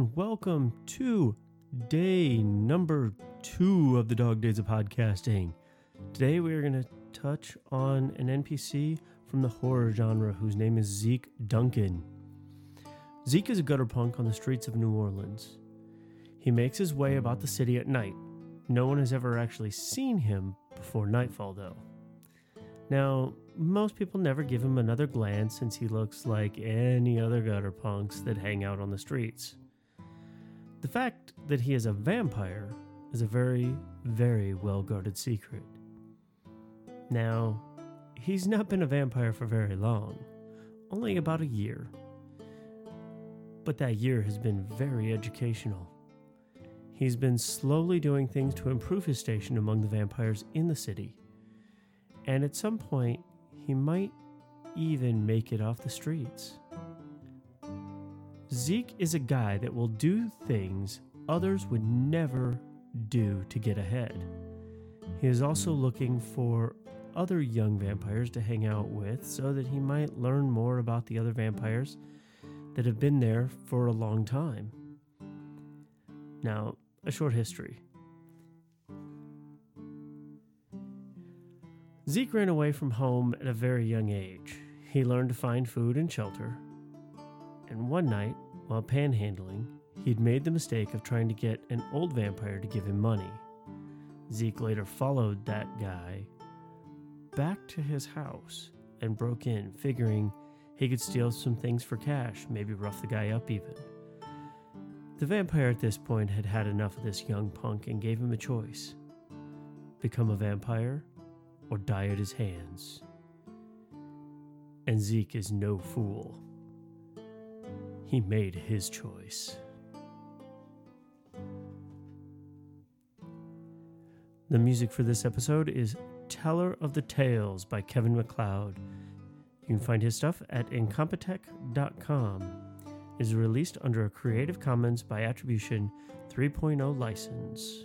and welcome to day number two of the Dog Days of Podcasting. Today we are going to touch on an NPC from the horror genre whose name is Zeke Duncan. Zeke is a gutter punk on the streets of New Orleans. He makes his way about the city at night. No one has ever actually seen him before nightfall, though. Now, most people never give him another glance since he looks like any other gutter punks that hang out on the streets. The fact that he is a vampire is a very, very well guarded secret. Now, he's not been a vampire for very long, only about a year. But that year has been very educational. He's been slowly doing things to improve his station among the vampires in the city. And at some point, he might even make it off the streets. Zeke is a guy that will do things others would never do to get ahead. He is also looking for other young vampires to hang out with so that he might learn more about the other vampires that have been there for a long time. Now, a short history. Zeke ran away from home at a very young age. He learned to find food and shelter. And one night, while panhandling, he'd made the mistake of trying to get an old vampire to give him money. Zeke later followed that guy back to his house and broke in, figuring he could steal some things for cash, maybe rough the guy up even. The vampire at this point had had enough of this young punk and gave him a choice become a vampire or die at his hands. And Zeke is no fool. He made his choice. The music for this episode is Teller of the Tales by Kevin MacLeod. You can find his stuff at incompetech.com. It is released under a Creative Commons by Attribution 3.0 license.